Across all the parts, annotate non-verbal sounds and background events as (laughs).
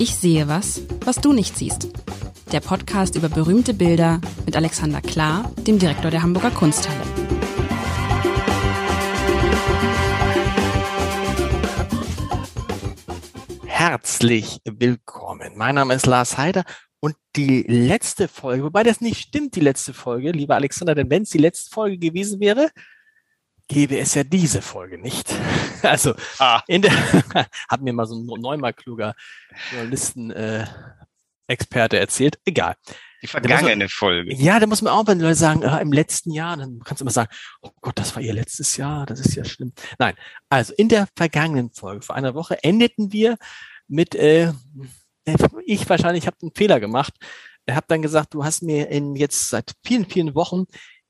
Ich sehe was, was du nicht siehst. Der Podcast über berühmte Bilder mit Alexander Klar, dem Direktor der Hamburger Kunsthalle. Herzlich willkommen. Mein Name ist Lars Heider und die letzte Folge, wobei das nicht stimmt, die letzte Folge, lieber Alexander, denn wenn es die letzte Folge gewesen wäre, gäbe es ja diese Folge nicht. (laughs) Also, ah. in der, (laughs) hat mir mal so ein neunmal kluger Journalisten, äh, Experte erzählt. Egal. Die vergangene man, Folge. Ja, da muss man auch, wenn Leute sagen, ah, im letzten Jahr, dann kannst du immer sagen, oh Gott, das war ihr letztes Jahr, das ist ja schlimm. Nein, also in der vergangenen Folge vor einer Woche endeten wir mit, äh, ich wahrscheinlich habe einen Fehler gemacht. Ich habe dann gesagt, du hast mir in jetzt seit vielen, vielen Wochen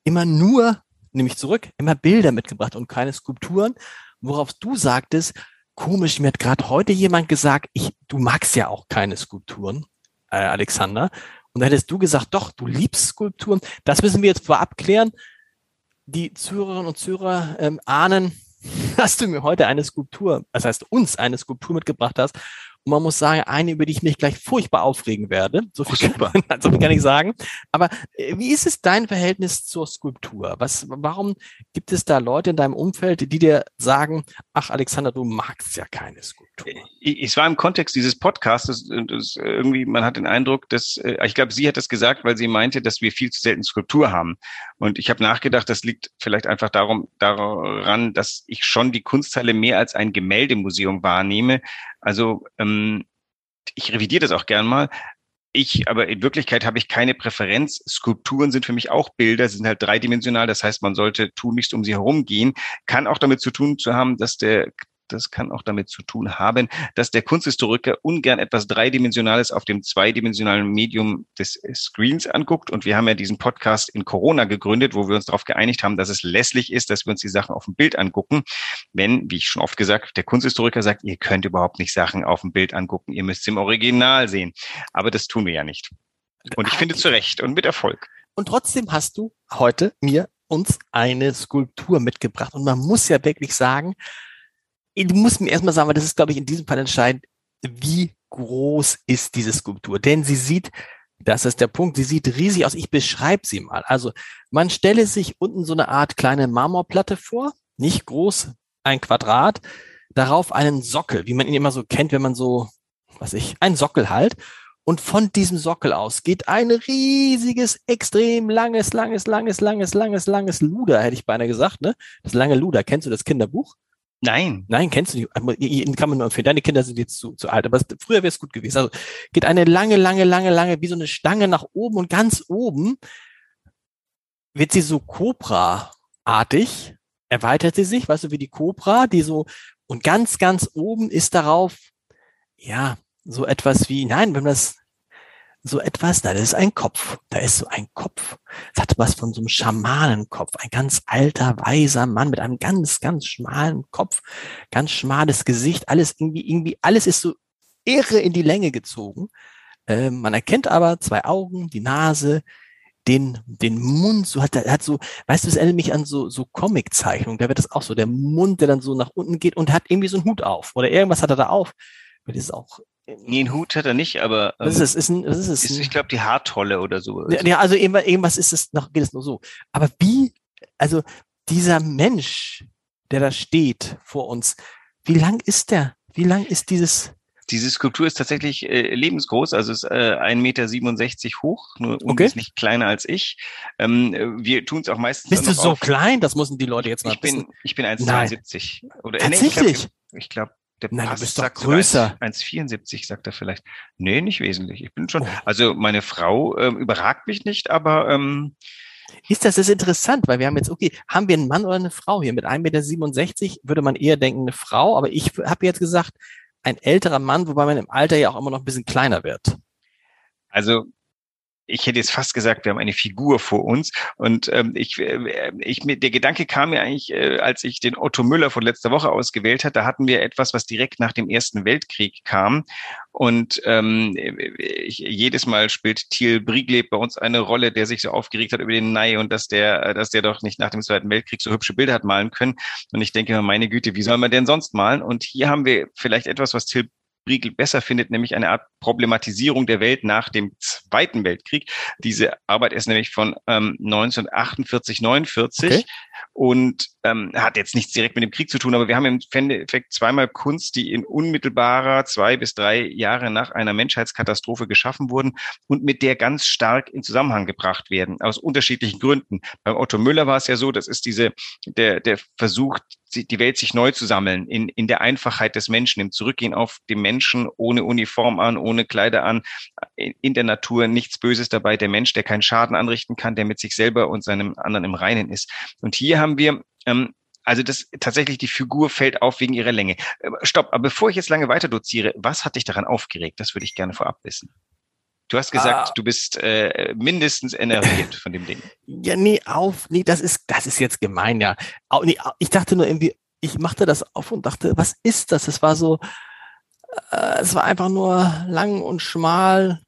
immer nur nämlich zurück, immer Bilder mitgebracht und keine Skulpturen, worauf du sagtest, komisch, mir hat gerade heute jemand gesagt, ich, du magst ja auch keine Skulpturen, äh, Alexander. Und da hättest du gesagt, doch, du liebst Skulpturen. Das müssen wir jetzt vorab klären. Die Zuhörerinnen und Zuhörer ähm, ahnen, (laughs) dass du mir heute eine Skulptur, das heißt uns eine Skulptur mitgebracht hast, und man muss sagen, eine, über die ich mich gleich furchtbar aufregen werde. So viel, oh, kann, (laughs) so viel kann ich sagen. Aber äh, wie ist es dein Verhältnis zur Skulptur? Was, warum gibt es da Leute in deinem Umfeld, die dir sagen, ach Alexander, du magst ja keine Skulptur? Es war im Kontext dieses Podcasts, das, irgendwie, man hat den Eindruck, dass, äh, ich glaube, sie hat das gesagt, weil sie meinte, dass wir viel zu selten Skulptur haben. Und ich habe nachgedacht, das liegt vielleicht einfach darum, daran, dass ich schon die Kunsthalle mehr als ein Gemäldemuseum wahrnehme, also ähm, ich revidiere das auch gern mal. Ich, aber in Wirklichkeit habe ich keine Präferenz. Skulpturen sind für mich auch Bilder, sind halt dreidimensional. Das heißt, man sollte tunlichst um sie herumgehen. Kann auch damit zu tun zu haben, dass der das kann auch damit zu tun haben, dass der Kunsthistoriker ungern etwas Dreidimensionales auf dem zweidimensionalen Medium des Screens anguckt. Und wir haben ja diesen Podcast in Corona gegründet, wo wir uns darauf geeinigt haben, dass es lässlich ist, dass wir uns die Sachen auf dem Bild angucken. Wenn, wie ich schon oft gesagt, der Kunsthistoriker sagt, ihr könnt überhaupt nicht Sachen auf dem Bild angucken, ihr müsst sie im Original sehen. Aber das tun wir ja nicht. Und ich finde zu Recht und mit Erfolg. Und trotzdem hast du heute mir uns eine Skulptur mitgebracht. Und man muss ja wirklich sagen, du musst mir erstmal sagen, weil das ist, glaube ich, in diesem Fall entscheidend, wie groß ist diese Skulptur? Denn sie sieht, das ist der Punkt, sie sieht riesig aus. Ich beschreibe sie mal. Also man stelle sich unten so eine Art kleine Marmorplatte vor, nicht groß, ein Quadrat, darauf einen Sockel, wie man ihn immer so kennt, wenn man so, was ich, ein Sockel halt. Und von diesem Sockel aus geht ein riesiges, extrem langes, langes, langes, langes, langes, langes Luder, hätte ich beinahe gesagt, ne? Das lange Luder. Kennst du das Kinderbuch? Nein. Nein, kennst du nicht. Kann man nur. Deine Kinder sind jetzt zu, zu alt, aber früher wäre es gut gewesen. Also geht eine lange, lange, lange, lange, wie so eine Stange nach oben und ganz oben wird sie so Cobra-artig, erweitert sie sich, weißt du, wie die Cobra, die so, und ganz, ganz oben ist darauf, ja, so etwas wie, nein, wenn man das so etwas, da ist ein Kopf, da ist so ein Kopf. Es hat was von so einem Schamanenkopf, ein ganz alter, weiser Mann mit einem ganz, ganz schmalen Kopf, ganz schmales Gesicht, alles irgendwie, irgendwie, alles ist so irre in die Länge gezogen. Äh, man erkennt aber zwei Augen, die Nase, den, den Mund, so hat er hat so, weißt du, es erinnert mich an so, so Comic-Zeichnungen, da wird das auch so, der Mund, der dann so nach unten geht und hat irgendwie so einen Hut auf oder irgendwas hat er da auf. Das ist auch Nee, einen Hut hat er nicht, aber ähm, was ist es? Ist ein, was ist es? Ist, ich glaube, die Haartolle oder so. Ja, also irgendwas ist es noch, geht es nur so. Aber wie, also dieser Mensch, der da steht vor uns, wie lang ist der? Wie lang ist dieses? Diese Skulptur ist tatsächlich äh, lebensgroß, also ist äh, 1,67 Meter hoch, nur okay. ist nicht kleiner als ich. Ähm, wir tun es auch meistens. Bist du so auf, klein? Das müssen die Leute jetzt mal ich wissen. Bin, ich bin 1,72. Oder Tatsächlich? Nee, ich glaube, der Nein, Pass du bist doch größer. 1,74 sagt er vielleicht. Nee, nicht wesentlich. Ich bin schon, oh. also meine Frau ähm, überragt mich nicht, aber ähm, ist das, das ist interessant, weil wir haben jetzt, okay, haben wir einen Mann oder eine Frau hier? Mit 1,67 Meter würde man eher denken, eine Frau, aber ich habe jetzt gesagt, ein älterer Mann, wobei man im Alter ja auch immer noch ein bisschen kleiner wird. Also ich hätte jetzt fast gesagt, wir haben eine Figur vor uns. Und ähm, ich, äh, ich, der Gedanke kam mir eigentlich, äh, als ich den Otto Müller von letzter Woche ausgewählt hat. Da hatten wir etwas, was direkt nach dem Ersten Weltkrieg kam. Und ähm, ich, jedes Mal spielt Thiel Briegleb bei uns eine Rolle, der sich so aufgeregt hat über den Nei und dass der, dass der doch nicht nach dem Zweiten Weltkrieg so hübsche Bilder hat malen können. Und ich denke mir, meine Güte, wie soll man denn sonst malen? Und hier haben wir vielleicht etwas, was Thiel Briegel besser findet, nämlich eine Art Problematisierung der Welt nach dem Zweiten Weltkrieg. Diese Arbeit ist nämlich von ähm, 1948, 49 okay. und ähm, hat jetzt nichts direkt mit dem Krieg zu tun, aber wir haben im Endeffekt zweimal Kunst, die in unmittelbarer zwei bis drei Jahre nach einer Menschheitskatastrophe geschaffen wurden und mit der ganz stark in Zusammenhang gebracht werden, aus unterschiedlichen Gründen. Beim Otto Müller war es ja so, das ist diese, der, der Versuch, die Welt sich neu zu sammeln, in, in der Einfachheit des Menschen, im Zurückgehen auf den Menschen ohne Uniform an, ohne Kleider an, in der Natur nichts Böses dabei, der Mensch, der keinen Schaden anrichten kann, der mit sich selber und seinem anderen im Reinen ist. Und hier haben wir ähm, also das tatsächlich die Figur fällt auf wegen ihrer Länge. Äh, stopp, aber bevor ich jetzt lange weiter doziere, was hat dich daran aufgeregt? Das würde ich gerne vorab wissen. Du hast gesagt, ah. du bist äh, mindestens enerviert von dem Ding. (laughs) Ja, nee, auf, nee, das ist, das ist jetzt gemein, ja. Auch, nee, ich dachte nur irgendwie, ich machte das auf und dachte, was ist das? Es war so, äh, es war einfach nur lang und schmal.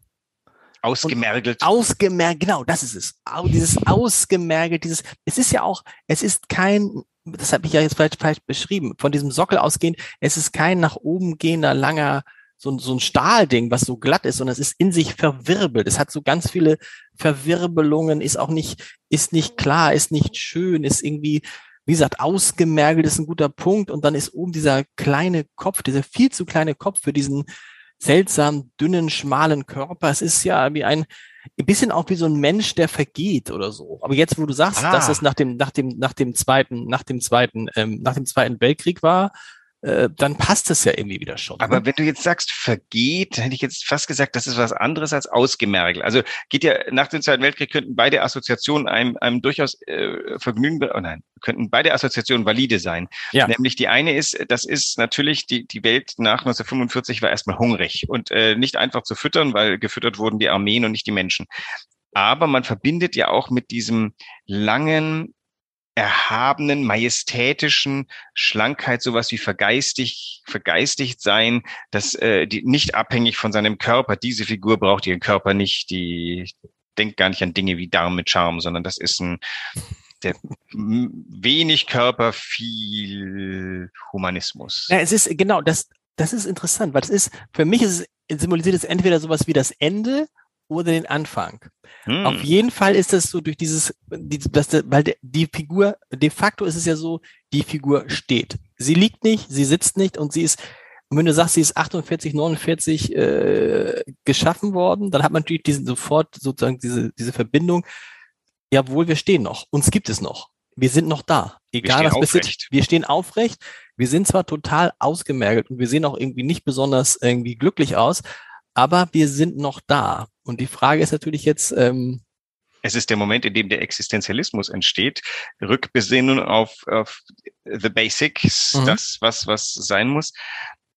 Ausgemergelt. Ausgemergelt, genau, das ist es. Dieses ausgemergelt, dieses, es ist ja auch, es ist kein, das habe ich ja jetzt vielleicht falsch beschrieben, von diesem Sockel ausgehend, es ist kein nach oben gehender, langer, so, so ein Stahlding, was so glatt ist, sondern es ist in sich verwirbelt. Es hat so ganz viele Verwirbelungen, ist auch nicht, ist nicht klar, ist nicht schön, ist irgendwie, wie gesagt, ausgemergelt ist ein guter Punkt. Und dann ist oben dieser kleine Kopf, dieser viel zu kleine Kopf für diesen seltsam dünnen, schmalen Körper. Es ist ja wie ein, ein bisschen auch wie so ein Mensch, der vergeht oder so. Aber jetzt, wo du sagst, ah. dass es nach dem, nach dem, nach dem zweiten, nach dem zweiten, ähm, nach dem zweiten Weltkrieg war, dann passt es ja irgendwie wieder schon. Aber ne? wenn du jetzt sagst, vergeht, hätte ich jetzt fast gesagt, das ist was anderes als ausgemergelt. Also geht ja nach dem Zweiten Weltkrieg könnten beide Assoziationen einem, einem durchaus äh, Vergnügen, oh nein, könnten beide Assoziationen valide sein. Ja. Nämlich die eine ist, das ist natürlich, die, die Welt nach 1945 war erstmal hungrig und äh, nicht einfach zu füttern, weil gefüttert wurden die Armeen und nicht die Menschen. Aber man verbindet ja auch mit diesem langen, erhabenen, majestätischen Schlankheit, sowas wie vergeistigt, vergeistigt sein, dass äh, die nicht abhängig von seinem Körper. Diese Figur braucht ihren Körper nicht, die denkt gar nicht an Dinge wie Darm mit Charme, sondern das ist ein der wenig Körper, viel Humanismus. Ja, es ist genau das. Das ist interessant, weil es ist für mich ist es symbolisiert es entweder sowas wie das Ende oder den Anfang. Hm. Auf jeden Fall ist das so durch dieses, die, das, weil der, die Figur, de facto ist es ja so, die Figur steht. Sie liegt nicht, sie sitzt nicht und sie ist, und wenn du sagst, sie ist 48, 49 äh, geschaffen worden, dann hat man natürlich diesen sofort sozusagen diese, diese Verbindung. Jawohl, wir stehen noch. Uns gibt es noch. Wir sind noch da. Egal was passiert. Wir stehen aufrecht. Wir sind zwar total ausgemergelt und wir sehen auch irgendwie nicht besonders irgendwie glücklich aus, aber wir sind noch da. Und die Frage ist natürlich jetzt, ähm, es ist der Moment, in dem der Existenzialismus entsteht, Rückbesinnung auf, auf the basics, mhm. das, was, was sein muss.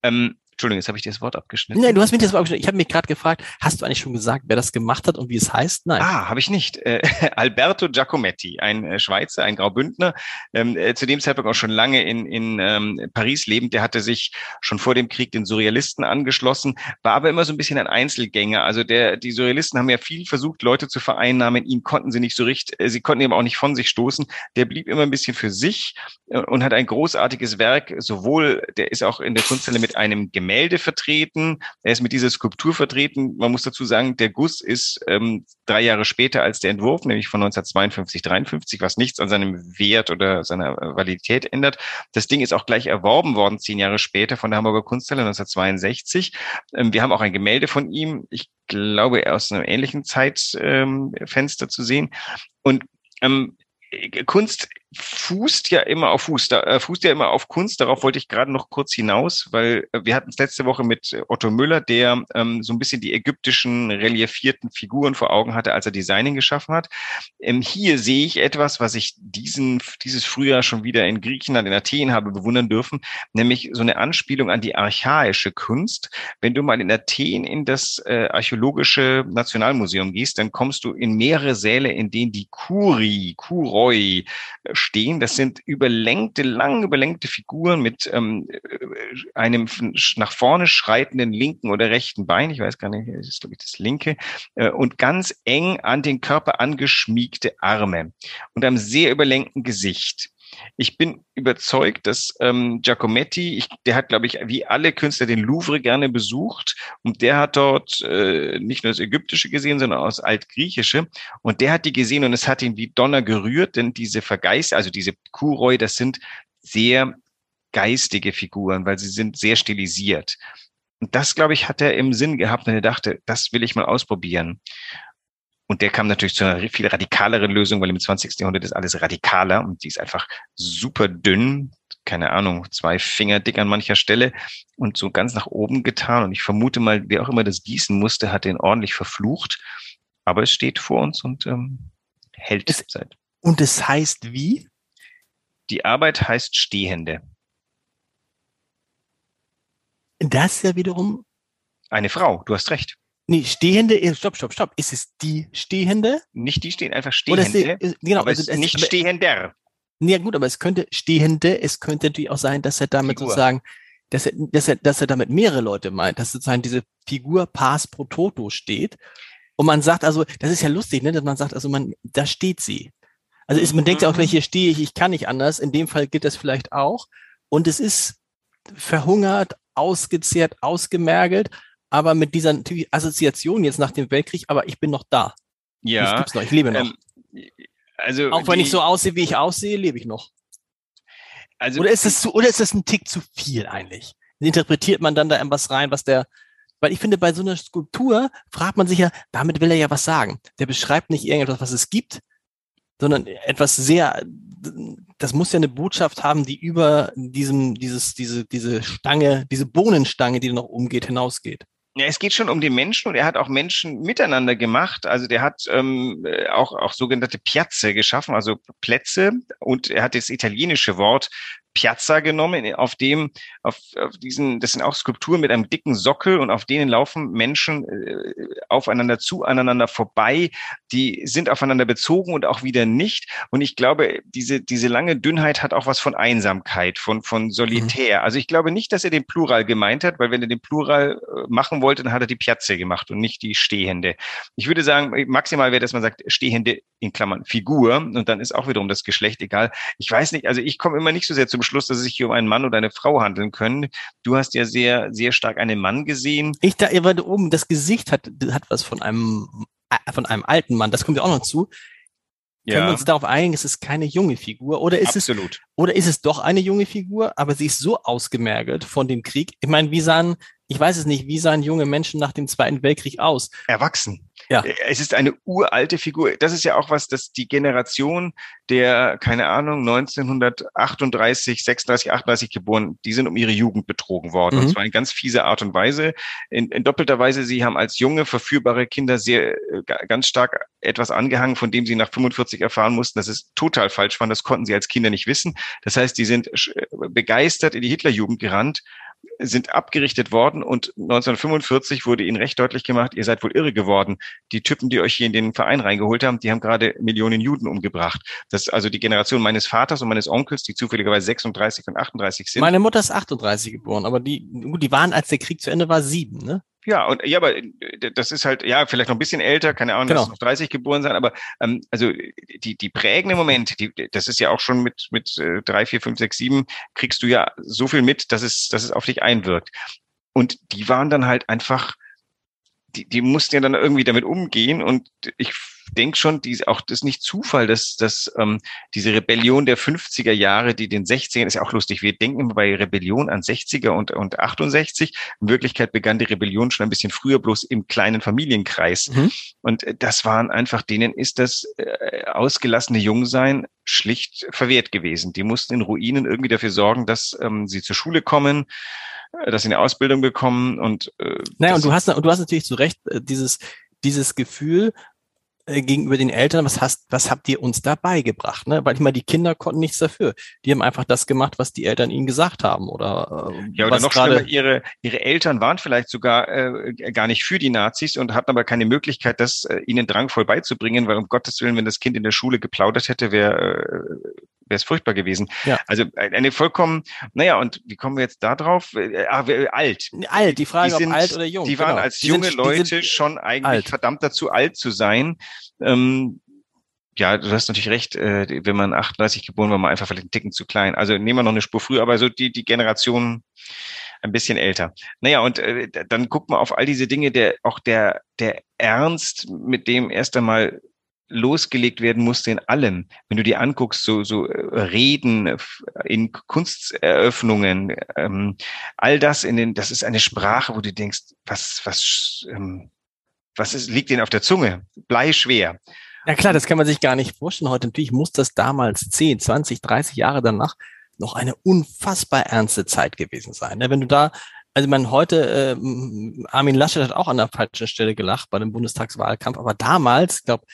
Ähm, Entschuldigung, jetzt habe ich dir das Wort abgeschnitten. Nein, du hast mir das Wort abgeschnitten. Ich habe mich gerade gefragt, hast du eigentlich schon gesagt, wer das gemacht hat und wie es heißt? Nein. Ah, habe ich nicht. Äh, (laughs) Alberto Giacometti, ein äh, Schweizer, ein Graubündner, ähm, äh, zu dem Zeitpunkt auch schon lange in, in ähm, Paris lebend. Der hatte sich schon vor dem Krieg den Surrealisten angeschlossen, war aber immer so ein bisschen ein Einzelgänger. Also der, die Surrealisten haben ja viel versucht, Leute zu vereinnahmen. Ihn konnten sie nicht so richtig, äh, sie konnten eben auch nicht von sich stoßen. Der blieb immer ein bisschen für sich äh, und hat ein großartiges Werk, sowohl, der ist auch in der Kunsthalle mit einem Gemälde vertreten, er ist mit dieser Skulptur vertreten. Man muss dazu sagen, der Guss ist ähm, drei Jahre später als der Entwurf, nämlich von 1952, 53, was nichts an seinem Wert oder seiner Validität ändert. Das Ding ist auch gleich erworben worden, zehn Jahre später von der Hamburger Kunsthalle 1962. Ähm, wir haben auch ein Gemälde von ihm. Ich glaube, aus einem ähnlichen Zeitfenster ähm, zu sehen. Und ähm, Kunst fußt ja immer auf Fuß, da, äh, fußt ja immer auf Kunst. Darauf wollte ich gerade noch kurz hinaus, weil äh, wir hatten es letzte Woche mit Otto Müller, der ähm, so ein bisschen die ägyptischen reliefierten Figuren vor Augen hatte, als er Designing geschaffen hat. Ähm, hier sehe ich etwas, was ich diesen, dieses Frühjahr schon wieder in Griechenland, in Athen habe bewundern dürfen, nämlich so eine Anspielung an die archaische Kunst. Wenn du mal in Athen in das äh, archäologische Nationalmuseum gehst, dann kommst du in mehrere Säle, in denen die Kuri, Kuroi, äh, stehen. Das sind überlängte, lang überlängte Figuren mit ähm, einem nach vorne schreitenden linken oder rechten Bein. Ich weiß gar nicht, das ist glaube ich das linke. Äh, und ganz eng an den Körper angeschmiegte Arme und einem sehr überlängten Gesicht. Ich bin überzeugt, dass ähm, Giacometti, ich, der hat, glaube ich, wie alle Künstler den Louvre gerne besucht und der hat dort äh, nicht nur das Ägyptische gesehen, sondern auch das Altgriechische und der hat die gesehen und es hat ihn wie Donner gerührt, denn diese Vergeist, also diese Kuroi, das sind sehr geistige Figuren, weil sie sind sehr stilisiert. Und das, glaube ich, hat er im Sinn gehabt und er dachte, das will ich mal ausprobieren. Und der kam natürlich zu einer viel radikaleren Lösung, weil im 20. Jahrhundert ist alles radikaler und die ist einfach super dünn, keine Ahnung, zwei Finger dick an mancher Stelle und so ganz nach oben getan. Und ich vermute mal, wer auch immer das gießen musste, hat den ordentlich verflucht. Aber es steht vor uns und ähm, hält es, seit. Und es heißt wie? Die Arbeit heißt Stehende. Das ja wiederum. Eine Frau, du hast recht. Nee, Stehende, stopp, stopp, stopp. Ist es die Stehende? Nicht die stehen, einfach Stehende. Oder ist, genau, aber also es ist nicht aber, Stehender. Ja gut, aber es könnte Stehende, es könnte natürlich auch sein, dass er damit Figur. sozusagen, dass er, dass er, dass er damit mehrere Leute meint, dass sozusagen diese Figur Pars pro Toto steht. Und man sagt also, das ist ja lustig, ne, dass man sagt, also man, da steht sie. Also ist, man denkt ja auch, wenn hier stehe ich, ich kann nicht anders. In dem Fall gilt das vielleicht auch. Und es ist verhungert, ausgezehrt, ausgemergelt, aber mit dieser Assoziation jetzt nach dem Weltkrieg, aber ich bin noch da. Ja. Ich gibt's noch, ich lebe noch. Ähm, also auch wenn die, ich so aussehe, wie ich aussehe, lebe ich noch. Also oder ist es zu, oder ist das ein Tick zu viel eigentlich? Interpretiert man dann da irgendwas rein, was der, weil ich finde, bei so einer Skulptur fragt man sich ja, damit will er ja was sagen. Der beschreibt nicht irgendetwas, was es gibt, sondern etwas sehr, das muss ja eine Botschaft haben, die über diesem, dieses, diese, diese Stange, diese Bohnenstange, die noch umgeht, hinausgeht. Ja, es geht schon um den Menschen und er hat auch Menschen miteinander gemacht. Also der hat ähm, auch, auch sogenannte Piazze geschaffen, also Plätze. Und er hat das italienische Wort Piazza genommen, auf dem, auf, auf diesen, das sind auch Skulpturen mit einem dicken Sockel und auf denen laufen Menschen äh, aufeinander zu, aneinander vorbei. Die sind aufeinander bezogen und auch wieder nicht. Und ich glaube, diese, diese lange Dünnheit hat auch was von Einsamkeit, von, von Solitär. Mhm. Also ich glaube nicht, dass er den Plural gemeint hat, weil wenn er den Plural äh, machen wollte, dann hat er die Piazze gemacht und nicht die Stehende. Ich würde sagen, maximal wäre, dass man sagt, Stehende in Klammern Figur und dann ist auch wiederum das Geschlecht egal. Ich weiß nicht, also ich komme immer nicht so sehr zum Schluss, dass es sich hier um einen Mann oder eine Frau handeln können. Du hast ja sehr, sehr stark einen Mann gesehen. Ich da, weil oben das Gesicht hat, hat was von einem, äh, von einem alten Mann. Das kommt ja auch noch zu. Ja. Können wir uns darauf einigen, es ist keine junge Figur oder ist Absolut. es oder ist es doch eine junge Figur, aber sie ist so ausgemergelt von dem Krieg. Ich meine, wie sahen, ich weiß es nicht, wie sahen junge Menschen nach dem Zweiten Weltkrieg aus? Erwachsen. Ja. Äh, es ist eine uralte Figur. Das ist ja auch was, dass die Generation der, keine Ahnung, 1938, 36, 38 geboren, die sind um ihre Jugend betrogen worden. Mhm. Und zwar in ganz fiese Art und Weise. In, in doppelter Weise, sie haben als junge, verführbare Kinder sehr, äh, ganz stark etwas angehangen, von dem sie nach 45 erfahren mussten, dass es total falsch war. Das konnten sie als Kinder nicht wissen. Das heißt, die sind äh, begeistert in die Hitlerjugend gerannt, sind abgerichtet worden und 1945 wurde ihnen recht deutlich gemacht, ihr seid wohl irre geworden. Die Typen, die euch hier in den Verein reingeholt haben, die haben gerade Millionen Juden umgebracht. Das ist also die Generation meines Vaters und meines Onkels, die zufälligerweise 36 und 38 sind. Meine Mutter ist 38 geboren, aber die, die waren, als der Krieg zu Ende war, sieben, ne? Ja, und ja, aber äh, das ist halt, ja, vielleicht noch ein bisschen älter, keine Ahnung, genau. noch 30 geboren sein, aber ähm, also die, die prägende Momente, die, das ist ja auch schon mit, mit äh, drei, vier, fünf, sechs, sieben, kriegst du ja so viel mit, dass es, dass es auf dich einwirkt. Und die waren dann halt einfach, die, die mussten ja dann irgendwie damit umgehen und ich denke schon, die, auch das ist nicht Zufall, dass, dass ähm, diese Rebellion der 50er Jahre, die den 60ern, ist ja auch lustig, wir denken immer bei Rebellion an 60er und, und 68. In Wirklichkeit begann die Rebellion schon ein bisschen früher, bloß im kleinen Familienkreis. Mhm. Und äh, das waren einfach, denen ist das äh, ausgelassene Jungsein schlicht verwehrt gewesen. Die mussten in Ruinen irgendwie dafür sorgen, dass ähm, sie zur Schule kommen, äh, dass sie eine Ausbildung bekommen und äh, naja, und du hast und du hast natürlich zu Recht äh, dieses dieses Gefühl, gegenüber den Eltern, was hast, was habt ihr uns da beigebracht? Ne? Weil ich meine, die Kinder konnten nichts dafür. Die haben einfach das gemacht, was die Eltern ihnen gesagt haben. Oder, äh, ja, oder noch schlimmer, ihre, ihre Eltern waren vielleicht sogar äh, gar nicht für die Nazis und hatten aber keine Möglichkeit, das äh, ihnen drangvoll beizubringen, weil um Gottes Willen, wenn das Kind in der Schule geplaudert hätte, wäre äh, wäre es furchtbar gewesen. Ja. Also eine vollkommen, naja, und wie kommen wir jetzt da drauf? Äh, ah, alt. Alt, die Frage, die sind, ob alt oder jung. Die waren genau. als die junge sind, Leute schon eigentlich alt. verdammt dazu alt zu sein. Ähm, ja, du hast natürlich recht, äh, wenn man 38 geboren war, man einfach vielleicht einen Ticken zu klein. Also nehmen wir noch eine Spur früher, aber so die, die Generation ein bisschen älter. Naja, und äh, dann guckt man auf all diese Dinge, der auch der, der Ernst, mit dem erst einmal losgelegt werden musste in allem. Wenn du dir anguckst, so, so äh, Reden in Kunsteröffnungen, ähm, all das in den, das ist eine Sprache, wo du denkst, was, was, ähm, was ist, liegt denen auf der Zunge? Bleischwer. Ja klar, das kann man sich gar nicht vorstellen. Heute natürlich muss das damals 10, 20, 30 Jahre danach noch eine unfassbar ernste Zeit gewesen sein. Ne? Wenn du da, also man heute, äh, Armin Laschet hat auch an der falschen Stelle gelacht bei dem Bundestagswahlkampf, aber damals, ich glaube,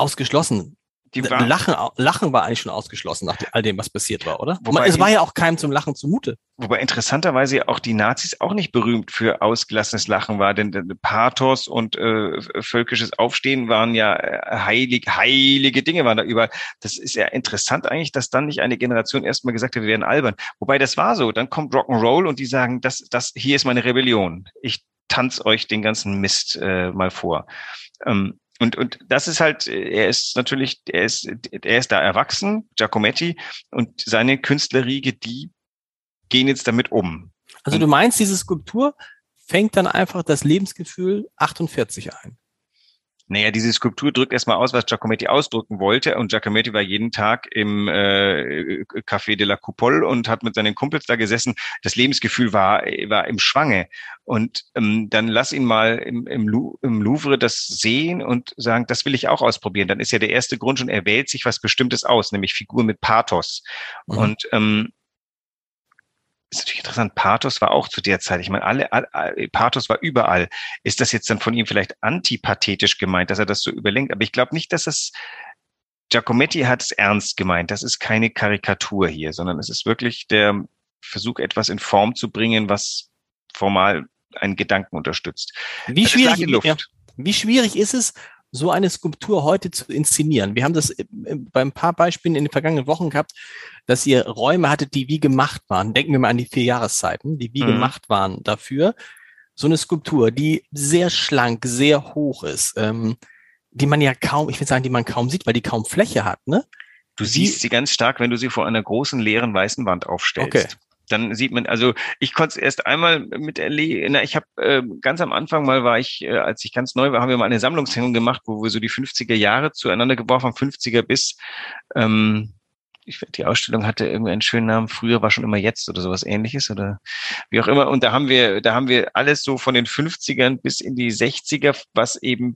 ausgeschlossen. Die war, Lachen, Lachen war eigentlich schon ausgeschlossen nach all dem, was passiert war, oder? Wobei es war ja auch keinem zum Lachen zumute. Wobei interessanterweise auch die Nazis auch nicht berühmt für ausgelassenes Lachen war, denn Pathos und äh, völkisches Aufstehen waren ja äh, heilig, heilige Dinge waren da überall. Das ist ja interessant eigentlich, dass dann nicht eine Generation erstmal gesagt hat, wir werden albern. Wobei das war so. Dann kommt Rock'n'Roll und die sagen, das, das hier ist meine Rebellion. Ich tanz euch den ganzen Mist äh, mal vor. Ähm, und, und das ist halt, er ist natürlich, er ist, er ist da erwachsen, Giacometti, und seine Künstlerriege, die gehen jetzt damit um. Also du meinst, diese Skulptur fängt dann einfach das Lebensgefühl 48 ein? Naja, diese Skulptur drückt erstmal aus, was Giacometti ausdrücken wollte. Und Giacometti war jeden Tag im äh, Café de la Coupole und hat mit seinen Kumpels da gesessen. Das Lebensgefühl war, war im Schwange. Und ähm, dann lass ihn mal im, im, im Louvre das sehen und sagen, das will ich auch ausprobieren. Dann ist ja der erste Grund schon, er wählt sich was Bestimmtes aus, nämlich Figur mit Pathos. Mhm. Und ähm, ist natürlich interessant, Pathos war auch zu der Zeit. Ich meine, alle, alle, Pathos war überall. Ist das jetzt dann von ihm vielleicht antipathetisch gemeint, dass er das so überlenkt? Aber ich glaube nicht, dass es Giacometti hat es ernst gemeint. Das ist keine Karikatur hier, sondern es ist wirklich der Versuch, etwas in Form zu bringen, was formal einen Gedanken unterstützt. Wie schwierig, ja, wie schwierig ist es, so eine Skulptur heute zu inszenieren. Wir haben das äh, bei ein paar Beispielen in den vergangenen Wochen gehabt, dass ihr Räume hattet, die wie gemacht waren. Denken wir mal an die vier Jahreszeiten, die wie mhm. gemacht waren dafür. So eine Skulptur, die sehr schlank, sehr hoch ist, ähm, die man ja kaum, ich will sagen, die man kaum sieht, weil die kaum Fläche hat, ne? Du siehst sie ganz stark, wenn du sie vor einer großen leeren weißen Wand aufstellst. Okay dann sieht man, also ich konnte es erst einmal mit erleben, ich habe äh, ganz am Anfang mal war ich, äh, als ich ganz neu war, haben wir mal eine Sammlungshängung gemacht, wo wir so die 50er Jahre zueinander geworfen haben, 50er bis ähm, ich, die Ausstellung hatte irgendwie einen schönen Namen, früher war schon immer jetzt oder sowas ähnliches oder wie auch immer. Und da haben wir, da haben wir alles so von den 50ern bis in die 60er, was eben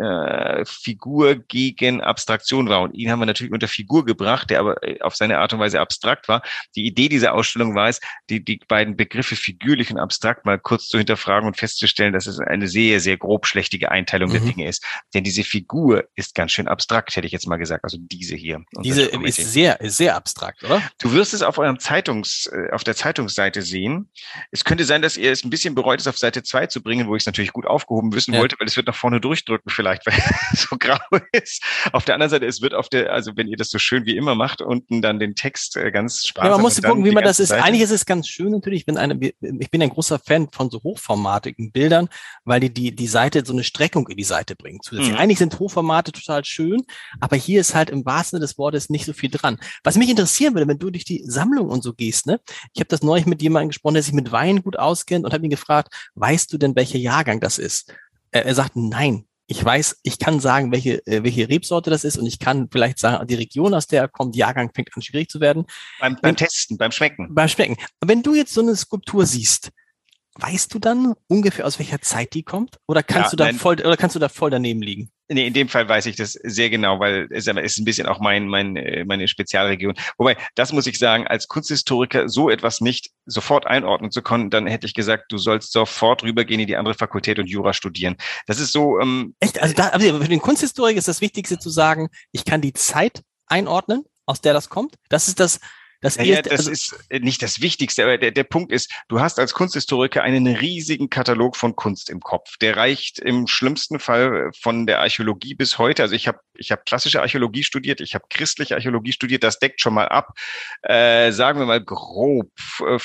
äh, Figur gegen Abstraktion war. Und ihn haben wir natürlich unter Figur gebracht, der aber äh, auf seine Art und Weise abstrakt war. Die Idee dieser Ausstellung war es, die, die beiden Begriffe figürlich und abstrakt mal kurz zu hinterfragen und festzustellen, dass es eine sehr, sehr grob schlechtige Einteilung mhm. der Dinge ist. Denn diese Figur ist ganz schön abstrakt, hätte ich jetzt mal gesagt. Also diese hier. Diese ist sehr, sehr abstrakt, oder? Du wirst es auf eurem Zeitungs, äh, auf der Zeitungsseite sehen. Es könnte sein, dass ihr es ein bisschen bereut, es auf Seite zwei zu bringen, wo ich es natürlich gut aufgehoben wissen ja. wollte, weil es wird nach vorne durchdrücken vielleicht, weil es (laughs) so grau ist. Auf der anderen Seite, es wird auf der, also wenn ihr das so schön wie immer macht, unten dann den Text äh, ganz sparsam. Ja, man muss gucken, wie man das ist. Seite. Eigentlich ist es ganz schön natürlich, wenn eine, ich bin ein großer Fan von so hochformatigen Bildern, weil die, die, die Seite so eine Streckung in die Seite bringen. Zusätzlich. Mhm. Eigentlich sind Hochformate total schön, aber hier ist halt im wahrsten Sinne des Wortes nicht so viel dran. Was mich interessieren würde, wenn du durch die Sammlung und so gehst, ne? Ich habe das neulich mit jemandem gesprochen, der sich mit Wein gut auskennt und habe ihn gefragt, weißt du denn, welcher Jahrgang das ist? Er, er sagt, nein, ich weiß, ich kann sagen, welche, äh, welche Rebsorte das ist und ich kann vielleicht sagen, die Region, aus der er kommt, Jahrgang fängt an schwierig zu werden. Beim, beim Testen, beim Schmecken. Beim Schmecken. Wenn du jetzt so eine Skulptur siehst, weißt du dann ungefähr aus welcher Zeit die kommt? Oder kannst ja, du da nein. voll, oder kannst du da voll daneben liegen? Nee, in dem Fall weiß ich das sehr genau, weil es ist ein bisschen auch mein, mein, äh, meine Spezialregion. Wobei, das muss ich sagen, als Kunsthistoriker so etwas nicht sofort einordnen zu können, dann hätte ich gesagt, du sollst sofort rübergehen in die andere Fakultät und Jura studieren. Das ist so. Ähm, Echt? Also, da, für den Kunsthistoriker ist das Wichtigste zu sagen, ich kann die Zeit einordnen, aus der das kommt. Das ist das, das, naja, das also, ist äh, nicht das Wichtigste, aber der, der Punkt ist, du hast als Kunsthistoriker einen riesigen Katalog von Kunst im Kopf. Der reicht im schlimmsten Fall von der Archäologie bis heute. Also ich habe ich hab klassische Archäologie studiert, ich habe christliche Archäologie studiert, das deckt schon mal ab, äh, sagen wir mal grob äh,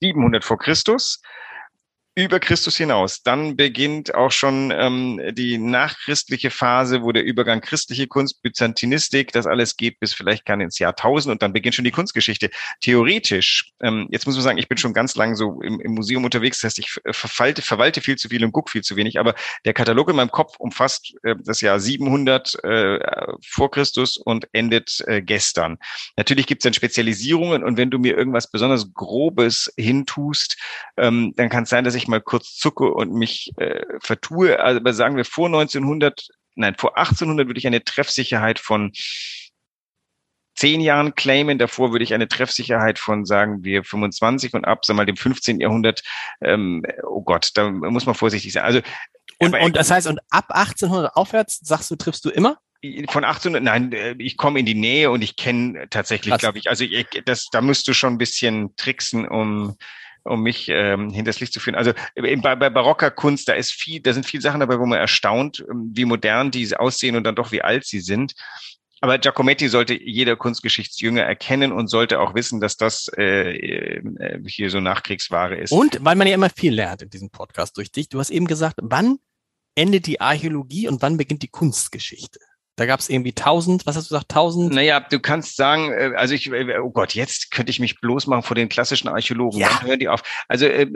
700 vor Christus über Christus hinaus. Dann beginnt auch schon ähm, die nachchristliche Phase, wo der Übergang christliche Kunst, Byzantinistik, das alles geht bis vielleicht kann ins Jahr 1000 und dann beginnt schon die Kunstgeschichte. Theoretisch, ähm, jetzt muss man sagen, ich bin schon ganz lang so im, im Museum unterwegs, das heißt, ich verwalte, verwalte viel zu viel und gucke viel zu wenig, aber der Katalog in meinem Kopf umfasst äh, das Jahr 700 äh, vor Christus und endet äh, gestern. Natürlich gibt es dann Spezialisierungen und wenn du mir irgendwas besonders Grobes hintust, ähm, dann kann es sein, dass ich mal kurz zucke und mich äh, vertue. Also aber sagen wir vor 1900, nein, vor 1800 würde ich eine Treffsicherheit von zehn Jahren claimen. Davor würde ich eine Treffsicherheit von, sagen wir, 25 und ab, sagen wir mal, dem 15. Jahrhundert. Ähm, oh Gott, da muss man vorsichtig sein. Also und, und das heißt, und ab 1800 aufwärts, sagst du, triffst du immer? Von 1800, nein, äh, ich komme in die Nähe und ich kenne tatsächlich, glaube ich, also ich, das, da musst du schon ein bisschen tricksen, um um mich ähm, hinters Licht zu führen. Also bei, bei barocker Kunst, da ist viel, da sind viele Sachen dabei, wo man erstaunt, ähm, wie modern die aussehen und dann doch wie alt sie sind. Aber Giacometti sollte jeder Kunstgeschichtsjünger erkennen und sollte auch wissen, dass das äh, äh, hier so Nachkriegsware ist. Und weil man ja immer viel lernt in diesem Podcast durch dich, du hast eben gesagt, wann endet die Archäologie und wann beginnt die Kunstgeschichte? Da gab es irgendwie tausend, was hast du gesagt, tausend? Naja, du kannst sagen, äh, also ich, äh, oh Gott, jetzt könnte ich mich bloß machen vor den klassischen Archäologen. Ja. Wann hören die auf? Also äh,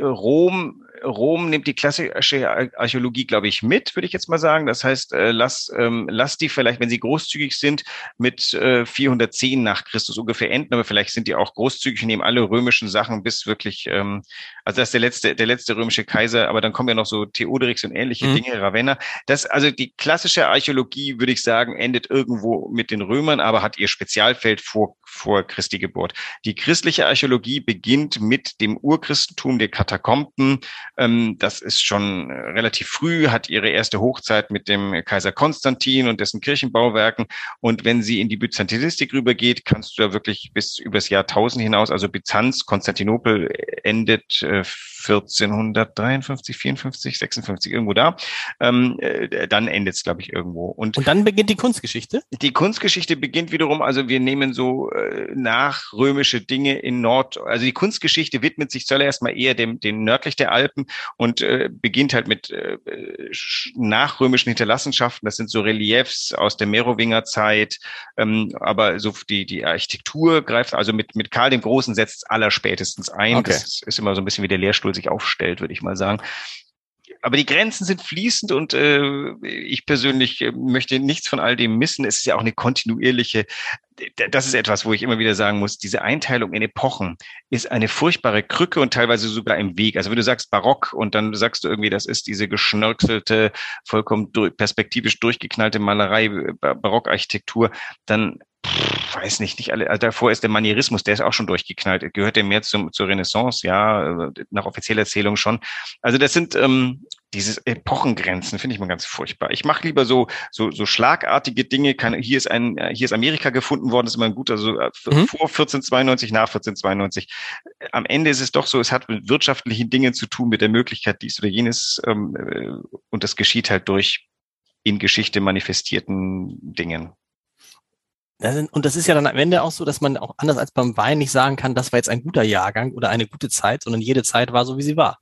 Rom Rom nimmt die klassische Archäologie, glaube ich, mit, würde ich jetzt mal sagen. Das heißt, äh, lass, ähm, lass die vielleicht, wenn sie großzügig sind, mit äh, 410 nach Christus ungefähr enden, aber vielleicht sind die auch großzügig und nehmen alle römischen Sachen bis wirklich, ähm, also das ist der letzte, der letzte römische Kaiser, aber dann kommen ja noch so Theoderix und ähnliche mhm. Dinge, Ravenna. Das, also die klassische Archäologie, würde ich sagen, endet irgendwo mit den Römern, aber hat ihr Spezialfeld vor, vor Christi Geburt. Die christliche Archäologie beginnt mit dem Urchristentum der Katakomben, ähm, das ist schon äh, relativ früh, hat ihre erste Hochzeit mit dem Kaiser Konstantin und dessen Kirchenbauwerken. Und wenn sie in die Byzantinistik rübergeht, kannst du da wirklich bis übers Jahrtausend hinaus, also Byzanz, Konstantinopel endet äh, 1453, 54, 56, irgendwo da. Ähm, äh, dann endet es, glaube ich, irgendwo. Und, und dann beginnt die Kunstgeschichte? Die Kunstgeschichte beginnt wiederum, also wir nehmen so äh, nachrömische Dinge in Nord, also die Kunstgeschichte widmet sich zuallererst mal eher dem, dem nördlich der Alpen und äh, beginnt halt mit äh, nachrömischen Hinterlassenschaften. Das sind so Reliefs aus der Merowingerzeit, ähm, aber so die, die Architektur greift, also mit, mit Karl dem Großen setzt es allerspätestens ein. Okay. Das ist immer so ein bisschen wie der Lehrstuhl sich aufstellt, würde ich mal sagen. Aber die Grenzen sind fließend und äh, ich persönlich äh, möchte nichts von all dem missen. Es ist ja auch eine kontinuierliche, das ist etwas, wo ich immer wieder sagen muss, diese Einteilung in Epochen ist eine furchtbare Krücke und teilweise sogar im Weg. Also wenn du sagst Barock und dann sagst du irgendwie, das ist diese geschnörkelte, vollkommen perspektivisch durchgeknallte Malerei, äh, Barockarchitektur, dann weiß nicht, nicht alle, also davor ist der Manierismus, der ist auch schon durchgeknallt. Gehört der mehr zum, zur Renaissance, ja, nach offizieller Erzählung schon. Also das sind ähm, diese Epochengrenzen, finde ich mal ganz furchtbar. Ich mache lieber so, so, so schlagartige Dinge. Kann, hier ist ein, hier ist Amerika gefunden worden, das ist immer ein guter, so äh, mhm. vor 1492, nach 1492. Am Ende ist es doch so, es hat mit wirtschaftlichen Dingen zu tun, mit der Möglichkeit dies oder jenes, ähm, äh, und das geschieht halt durch in Geschichte manifestierten Dingen. Und das ist ja dann am Ende auch so, dass man auch anders als beim Wein nicht sagen kann, das war jetzt ein guter Jahrgang oder eine gute Zeit, sondern jede Zeit war so, wie sie war.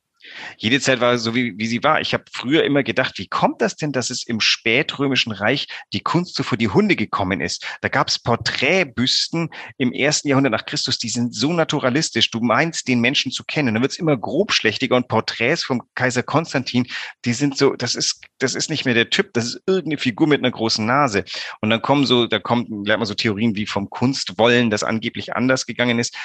Jede Zeit war so, wie, wie sie war. Ich habe früher immer gedacht, wie kommt das denn, dass es im spätrömischen Reich die Kunst so vor die Hunde gekommen ist? Da gab es Porträtbüsten im ersten Jahrhundert nach Christus, die sind so naturalistisch. Du meinst, den Menschen zu kennen. Dann wird's immer grobschlächtiger und Porträts vom Kaiser Konstantin, die sind so, das ist, das ist nicht mehr der Typ, das ist irgendeine Figur mit einer großen Nase. Und dann kommen so, da kommt, lernt man so Theorien wie vom Kunstwollen, das angeblich anders gegangen ist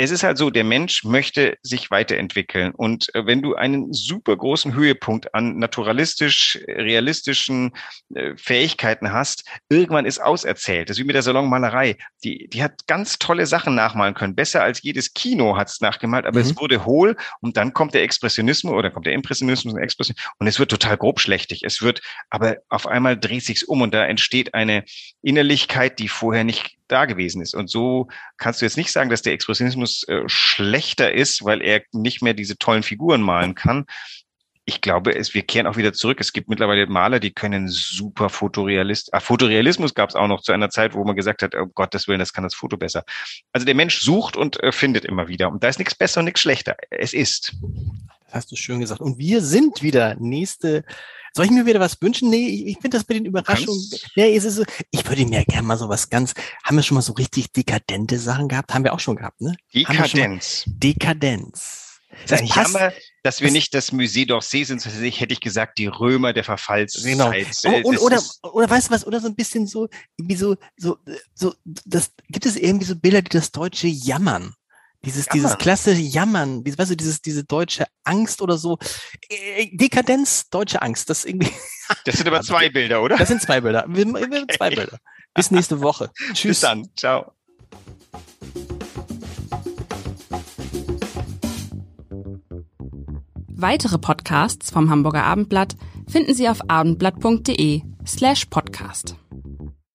es ist halt so, der Mensch möchte sich weiterentwickeln. Und äh, wenn du einen super großen Höhepunkt an naturalistisch, realistischen äh, Fähigkeiten hast, irgendwann ist auserzählt. Das ist wie mit der Salonmalerei. Die, die hat ganz tolle Sachen nachmalen können. Besser als jedes Kino hat es nachgemalt, aber mhm. es wurde hohl und dann kommt der Expressionismus oder kommt der Impressionismus und Expressionismus und es wird total grobschlächtig. Es wird, aber auf einmal dreht sich's um und da entsteht eine Innerlichkeit, die vorher nicht da gewesen ist. Und so kannst du jetzt nicht sagen, dass der Expressionismus äh, schlechter ist, weil er nicht mehr diese tollen Figuren malen kann. Ich glaube, es, wir kehren auch wieder zurück. Es gibt mittlerweile Maler, die können super Fotorealist. Ah, Fotorealismus gab es auch noch zu einer Zeit, wo man gesagt hat, oh Gottes Willen, das kann das Foto besser. Also der Mensch sucht und äh, findet immer wieder. Und da ist nichts besser und nichts schlechter. Es ist. Das hast du schön gesagt. Und wir sind wieder nächste. Soll ich mir wieder was wünschen? Nee, ich, ich finde das mit den Überraschungen. Nee, es ist so, ich würde mir gerne mal so was ganz. Haben wir schon mal so richtig dekadente Sachen gehabt? Haben wir auch schon gehabt, ne? Dekadenz. Dekadenz. Das ist Jammer, dass wir nicht das Musée d'Orsay sind, sondern hätte ich gesagt, die Römer der Verfallszeit. Genau. Und, oder, oder weißt du was, oder so ein bisschen so, wie so, so, so, das, gibt es irgendwie so Bilder, die das deutsche Jammern? Dieses, Jammern. dieses klassische Jammern, weißt du, dieses, diese deutsche Angst oder so. Äh, Dekadenz, deutsche Angst, das irgendwie. (laughs) Das sind aber zwei Bilder, oder? Das sind zwei Bilder. Wir, wir (laughs) okay. zwei Bilder. Bis nächste Woche. (laughs) Tschüss. Bis dann. Ciao. Weitere Podcasts vom Hamburger Abendblatt finden Sie auf abendblatt.de slash podcast.